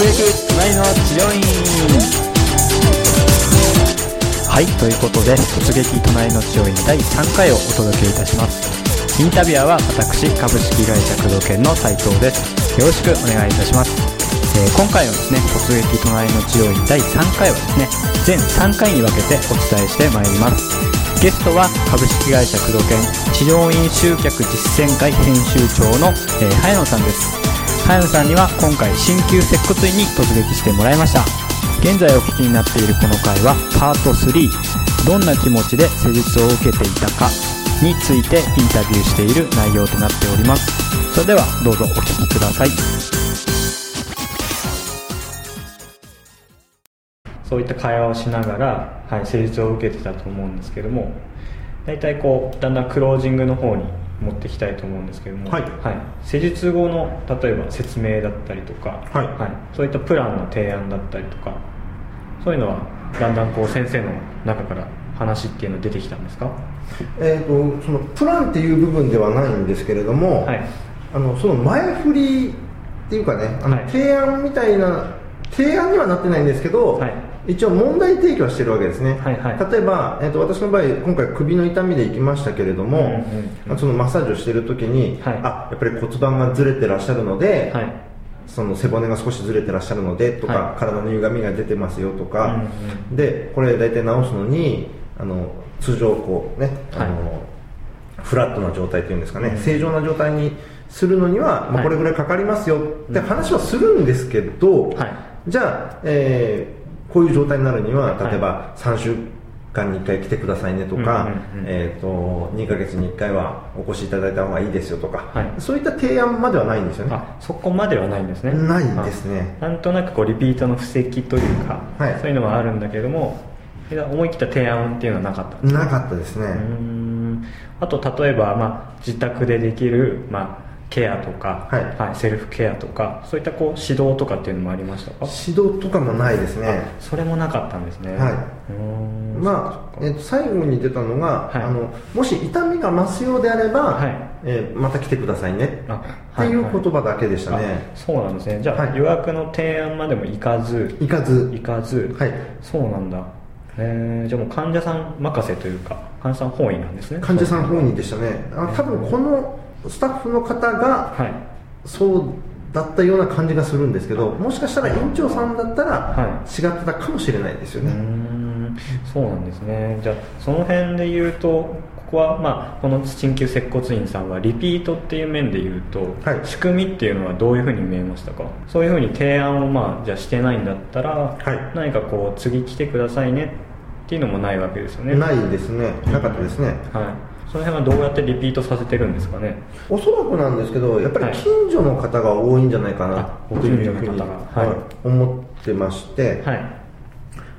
隣の治療院。はいということで突撃隣の治療院第3回をお届けいたします。インタビュアーは私株式会社工藤研の斉藤です。よろしくお願いいたします。えー今回はですね突撃隣の治療院第3回はですね全3回に分けてお伝えしてまいります。ゲストは株式会社工藤研治療院集客実践会編集長の、えー早野さんです。早野さんには今回鍼灸接骨院に突撃してもらいました。現在お聞きになっているこの回はパート3どんな気持ちで施術を受けていたかについてインタビューしている内容となっております。それではどうぞお聞きください。そういった会話をしながら、はい、施術を受けてたと思うんですけども大体こうだんだんクロージングの方に持っていきたいと思うんですけども、はい。施術後の例えば説明だったりとか、はい。そういったプランの提案だったりとかそういうのはだんだんこう先生の中から話っていうのは出てきたんですか？えー、とそのプランっていう部分ではないんですけれども、はい。あのその前振りっていうかねあの、はい。提案みたいな提案にはなってないんですけど、はい一応問題提起はしてるわけですね、はいはい。例えば、えー、と私の場合今回首の痛みで行きましたけれども、うんうんうん。そのマッサージをしている時に、はい。あやっぱり骨盤がずれてらっしゃるので、はい。その背骨が少しずれてらっしゃるのでとか、はい。体の歪みが出てますよとか、うんでこれ大体直すのにあの通常こうねあの、フラットな状態というんですかね、うん正常な状態にするのには、まあ、はい。これぐらいかかりますよって話はするんですけど、はい。じゃあ、えーこういう状態になるにははい。例えば3週間に1回来てくださいねとか、えー、と2ヶ月に1回はお越しいただいた方がいいですよとか、はい。そういった提案まではないんですよね。あそこまではないんですね。ないですね。あなんとなくこうリピートの布石というか、はい。そういうのはあるんだけども思い切った提案っていうのはなかった。なかったですね、うーん。あと例えば、まあ、自宅でできる、まあ、ケアとか、はい。セルフケアとかそういったこう指導とかっていうのもありましたか？指導とかもないですね。それもなかったんですね。はい。まあえっと最後に出たのが、はい。あのもし痛みが増すようであれば、はい。えーまた来てくださいね。あっていうはいはい。言葉だけでしたね、あそうなんですね。じゃあ、はい。予約の提案までも行かず行かず。行かず、はい。そうなんだ。えー、じゃあもう患者さん任せというか患者さん本位なんですね。患者さん本人でしたね。あ多分このスタッフの方がはい。そうだったような感じがするんですけどもしかしたら院長さんだったらは違ってたかもしれないですようーね、ん。そうなんですね。じゃあその辺で言うとここはまあこの鍼灸接骨院さんはリピートっていう面で言うと、はい。仕組みっていうのはどういうふうに見えましたか？そういうふうに提案をまあじゃあしてないんだったら、はい。何かこう次来てくださいねっていうのもないわけですよね。ないですね。なかったですね。はいその辺はどうやってリピートさせてるんですかね？おそらくなんですけどやっぱりはい。近所の方が多いんじゃないかなあというふうに、はい。思ってまして、はい。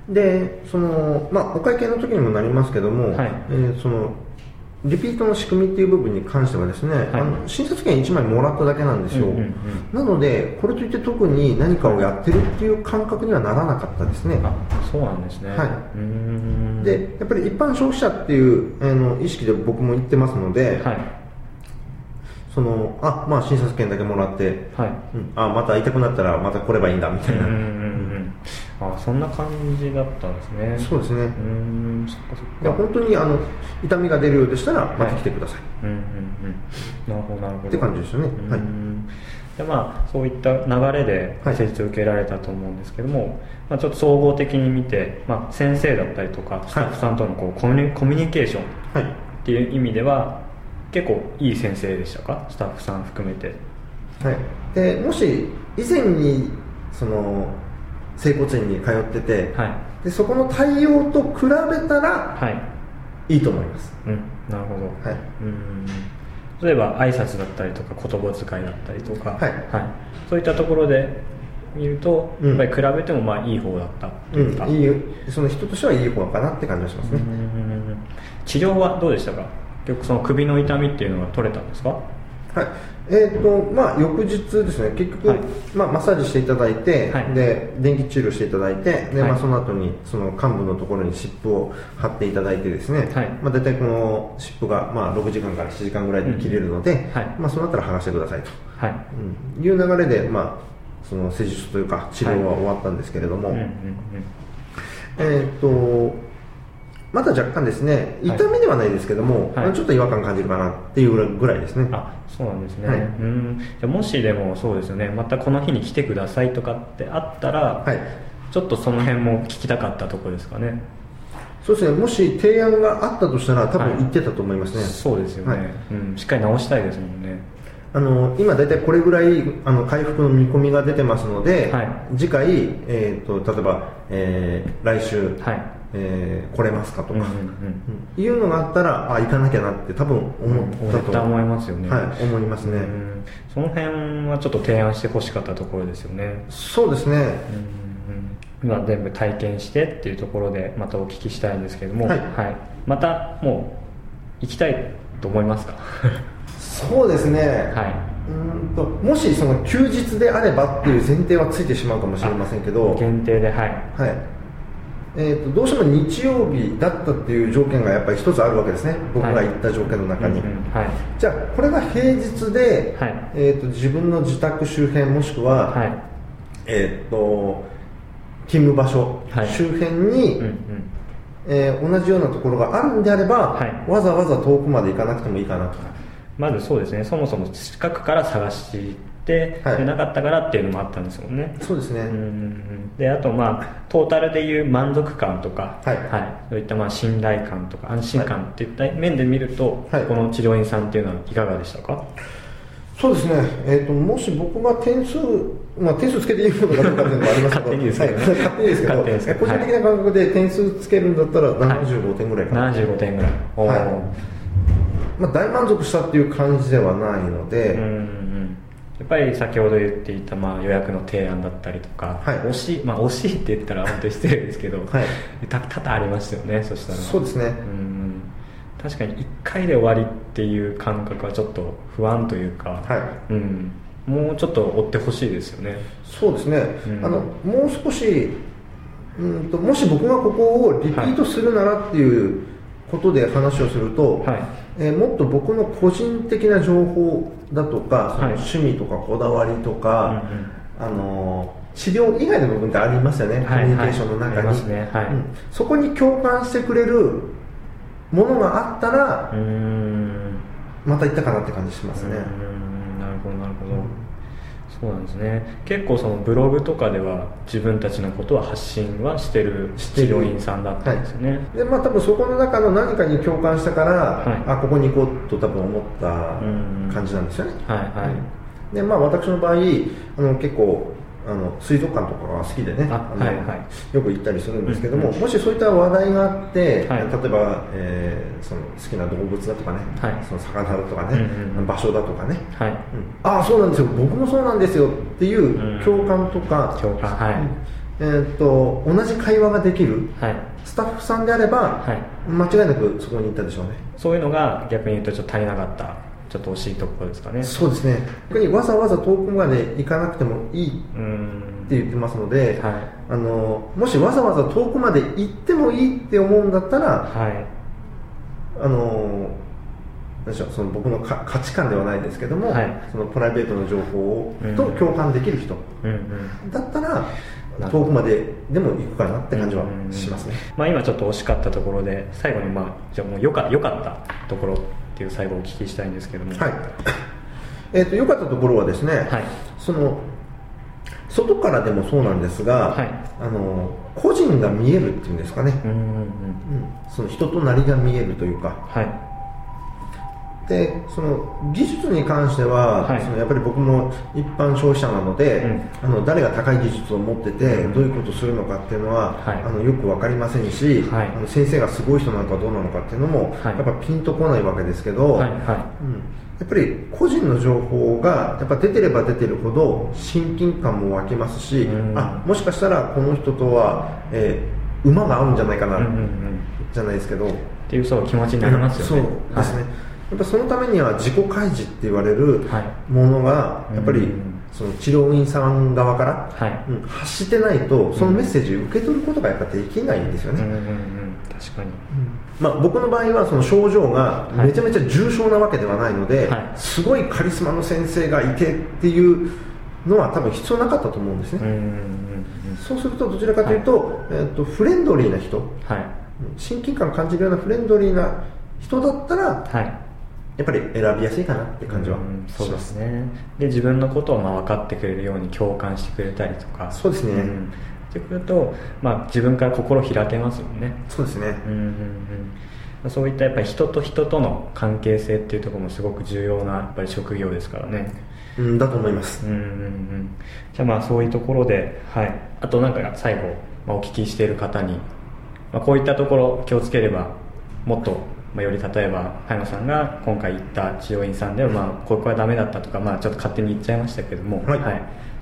でその、まあ、お会計の時にもなりますけども、はい。えーそのリピートの仕組みっていう部分に関してはですね、い。あの診察券1枚もらっただけなんですよ、うんうんうん。なのでこれといって特に何かをやってるっていう感覚にはならなかったですね、あそうなんですね。はい。でやっぱり一般消費者っていうあの意識で僕も言ってますので、はい。そのあまあ診察券だけもらって、はい。うんあまた痛くなったらまた来ればいいんだみたいな、うんうんうんあそんな感じだったんですね。そうですね、うーんそっかそっいやか本当にあの痛みが出るようでしたらまた来てください、うんうんうん。なるほどなるほど。って感じですよね。はい。んでまあそういった流れではい。施術を受けられたと思うんですけども、まあ、ちょっと総合的に見て、まあ、先生だったりとかスタッフさんとのこうコミュニコミュニケーションはい。っていう意味では結構いい先生でしたか？スタッフさん含めて。はい、でもし以前にその整骨院に通ってて、はい。でそこの対応と比べたらはい。いいと思います、うん。なるほど。はい、うん。例えば挨拶だったりとか言葉遣いだったりとか、はい。そういったところで見ると、うん。やっぱり比べてもまあいい方だったというか、うん、いいその人としてはいい方かなって感じがしますね、うん。治療はどうでしたか？結局その首の痛みっていうのは取れたんですか？はい。えーとまあ、翌日ですね結局、はい。まあ、マッサージしていただいて、はい。で電気治療していただいてで、はい。まあ、その後にその幹部のところに湿布を貼っていただいてですね、はい。まあ、大体この湿布が、まあ、6時間から7時間ぐらいで切れるので、はい。まあ、その後は剥がしてくださいと、はい。うん。いう流れで、まあ、その施術というか治療は終わったんですけれども、うんうんうんえーっとまだ若干ですね痛みではないですけども、はい。ちょっと違和感感じるかなっていうぐらいですね。あそうなんですね、はい。うん。じゃあもしでもそうですよね。またこの日に来てくださいとかってあったら、はい。ちょっとその辺も聞きたかったところですかね。そうですね。もし提案があったとしたら多はい。分言ってたと思いますね、そうですよね、はい。うん、しっかり直したいですもんね。あの今大体これぐらいあの回復の見込みが出てますので、はい。次回、えー、と例えば、えー来週、はいえー来れますかとか、うんうんうん。うん。いうのがあったらあ行かなきゃなって多分思ったと、絶対思いますよね。はい、思いますね、うん。その辺はちょっと提案してほしかったところですよね。そうですね。うんうん今全部体験してっていうところでまたお聞きしたいんですけども、はい。またもう行きたいと思いますか？そうですね、はうーんともしその休日であればっていう前提はついてしまうかもしれませんけど。い限定ではい。はいえー、とどうしても日曜日だったっていう条件がやっぱり一つあるわけですね。僕が言った条件の中に、じゃあこれが平日で、はい。えー、と自分の自宅周辺もしくは、はい。えー、と勤務場所はい。周辺に、うんうん。えー同じようなところがあるんであれば、はい。わざわざ遠くまで行かなくてもいいかなと。まずそうですね。そもそも近くから探して、はい。でなかったからっていうのもあったんですもんね。そうですね、であとまあトータルでいう満足感とか、はい。そういったまあ信頼感とか安心感っていった面で見ると、はい。この治療院さんっていうのはいかがでしたか？そうですね、えー、ともし僕が点数、まあ、点数つけていいものかどうかっていうのもありますけど。勝手にですけどね。はい、勝手にですけど勝手にですけど。個人的な感覚で点数つけるんだったら75点ぐらいかな、75点ぐらい。い。まあ、大満足したっていう感じではないので、うんうんやっぱり先ほど言っていたまあ予約の提案だったりとか、はい。惜しいまあ惜しいって言ったら本当に失礼ですけど、はい。た多々ありましたよねそしたら。そうですね。うん。確かに1回で終わりっていう感覚はちょっと不安というか、はい。うん、もうちょっと追ってほしいですよね。そうですね、うん。あのもう少しうんともし僕がここをリピートするならっていうことで話をすると、はいえーもっと僕の個人的な情報だとかそのはい趣味とかこだわりとか、あのー治療以外の部分ってありますよね、はいコミュニケーションの中に、ね。はい。うん。そこに共感してくれるものがあったらまた行ったかなって感じしますね、なるほどなるほどそうなんですね。結構そのブログとかでは自分たちのことは発信はしてる治療院さんだったんですよね、でまあ多分そこの中の何かに共感したから、はい。あここに行こうと多分思ったうん。感じなんですよね、はいはい、でまあ私の場合あの結構あの水族館とかが好きでねはいはい。よく行ったりするんですけども、うんうん。もしそういった話題があって、はい。例えば、えーその好きな動物だとかね、はい。その魚だとかね、うんうん場所だとかね、はい。うん。ああそうなんですよ。僕もそうなんですよっていう共感とか、共感。はい、えーっと同じ会話ができるはい。スタッフさんであれば、はい。間違いなくそこに行ったでしょうね。そういうのが逆に言うとちょっと足りなかったちょっと惜しいところですかね。そうですね。逆にわざわざ遠くまで行かなくてもいいって言ってますので、はい。あのもしわざわざ遠くまで行ってもいいって思うんだったらはい。あの何でしょうその僕のか価値観ではないですけども、はい。そのプライベートの情報をうん。と共感できる人うんうん。だったら遠くまででも行くかなって感じはうん。しますね、まあ、今ちょっと惜しかったところで最後にまあじゃあもうよか良かったところっていう最後お聞きしたいんですけども。はい。えー、と良かったところはですね、はい。その外からでもそうなんですが、はい。あの個人が見えるっていうんですかね、うんうんうん。うん。その人となりが見えるというか。はいでその技術に関しては、はい。そのやっぱり僕も一般消費者なので、うん。あの誰が高い技術を持ってて、うん。どういうことをするのかっていうのは、はい。あのよく分かりませんし、はい。あの先生がすごい人なのかどうなのかっていうのも、はい。やっぱピンとこないわけですけど、はい。はうん、やっぱり個人の情報がやっぱ出てれば出てるほど親近感も湧きますし、うん。あもしかしたらこの人とは、えー馬が合うんじゃないかな、いうんうんうん。じゃないですけど。っていうそう気持ちになりますよね。そうですね、やっぱそのためには自己開示って言われるはい。ものがやっぱりうんその治療院さん側から、はい。うん発してないとそのメッセージを受け取ることがやっぱできないんですよね、うんうんうん。確かに。まあ、僕の場合はその症状がはい。めちゃめちゃ重症なわけではないので、はい。すごいカリスマの先生がいてっていうのは多分必要なかったと思うんですね、うんうんうんそうするとどちらかというと,、えー、とフレンドリーな人。はい。親近感を感じるようなフレンドリーな人だったらはいやっぱり選びやすいかなって感じはうんそうですすね。で自分のことをまあ分かってくれるように共感してくれたりとか。そうですね。ん。ってくると、まあ、自分から心開けますもんね。そうですね。うんうんうん。そういったやっぱり人と人との関係性っていうところもすごく重要なやっぱり職業ですからね。うんだと思います。うんうんうん。じゃあまあそういうところで、はい、あとなんか最後、まあ、お聞きしている方に、まあ、こういったところ気をつければもっと、まあ、より例えば早野さんが今回行った治療院さんでは、まあ、ここはダメだったとか、まあ、ちょっと勝手に言っちゃいましたけども、はい。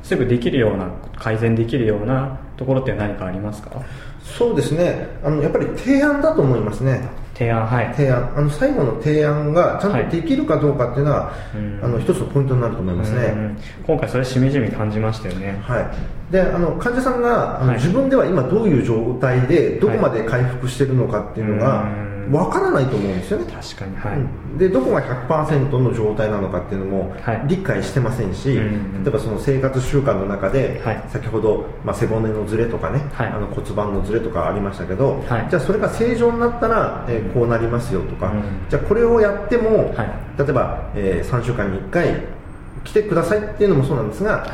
すぐできるような改善できるようなところって何かありますか？そうですね。あのやっぱり提案だと思いますね。提案はい。提案。あの最後の提案がちゃんはいとできるかどうかっていうのは、うんあの一つのポイントになると思いますね、今回それしみじみ感じましたよね。はい、であの患者さんがあの、はい。自分では今どういう状態でどこまで回復してるのかっていうのがうんわからないと思うんですよね、確かにはい、うん。でどこが100%の状態なのかっていうのもはい。理解してませんし、うん例えばその生活習慣の中で、はい。先ほど、まあ、背骨のズレとかね、はい。あの骨盤のズレとかありましたけど、はい。じゃあそれが正常になったら、えーこうなりますよとか、うん。じゃあこれをやっても、はい。例えば、え3週間に1回来てくださいっていうのもそうなんですが、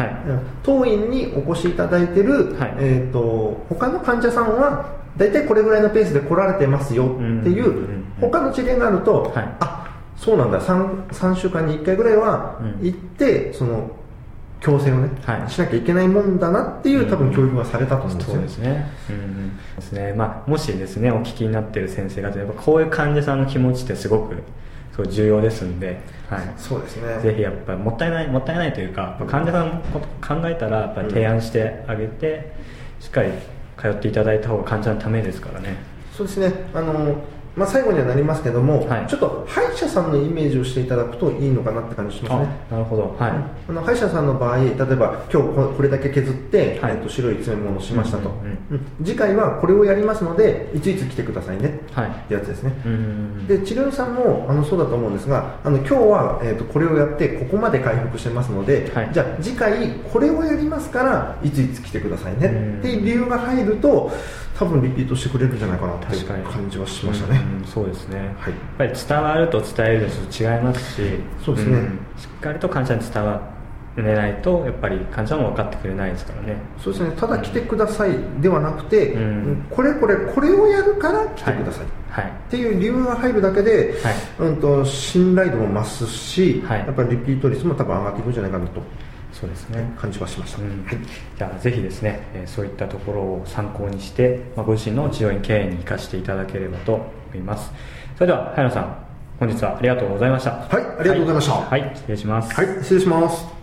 当院にお越しいただいてる、はい。えー、と他の患者さんは大体これぐらいのペースで来られてますよっていう、うんうんうん他の事例があると、はい。あそうなんだ。3, 3週間に1回ぐらいはうん。行って、その矯正をね、はい。しなきゃいけないもんだなっていう多分教育がされたと思うんですよ、そうですね。うんうん、ですね。まあもしですねお聞きになっている先生方やっぱこういう患者さんの気持ちってすごくすごい重要ですんで、はい。そうですね。ぜひやっぱりもったいないもったいないというか患者さんのこと考えたらやっぱり提案してあげて、しっかり通っていただいた方が患者のためですからね。そうですねあの、まあ、最後にはなりますけども、はい。ちょっと歯医者さんのイメージをしていただくといいのかなって感じしますね。あ、なるほど。はい。あの歯医者さんの場合例えば今日ここれだけ削って、はい。えっと白い詰め物をしましたと、うんうんうん次回はこれをやりますのでいついつ来てくださいね。はい。ってやつですね、うんうんうん。で治療院さんもあのそうだと思うんですがあの今日は、えー、とこれをやってここまで回復してますので、はい。じゃあ次回これをやりますからいついつ来てくださいね。うん。っていう理由が入ると多分リピートしてくれるんじゃないかなっていう感じはしましたね、うんうんそうですね。はい。やっぱり伝わると伝えるとちょっと違いますしそうですね。ん。しっかりと患者に伝われないとやっぱり患者も分かってくれないですからね。そうですね。ただ来てくださいではなくて、うん。これこれこれをやるから来てください、はい。っていう理由が入るだけで、はい。うん、と信頼度も増すし、はい。やっぱりリピート率も多分上がっていくんじゃないかなとそうですね。感じはしました、うん。じゃあぜひですね、えーそういったところを参考にして、まあ、ご自身の治療院経営に生かしていただければと思います。それでは早野さん本日はありがとうございました。はいありがとうございました。はい、はい失礼します。はい失礼します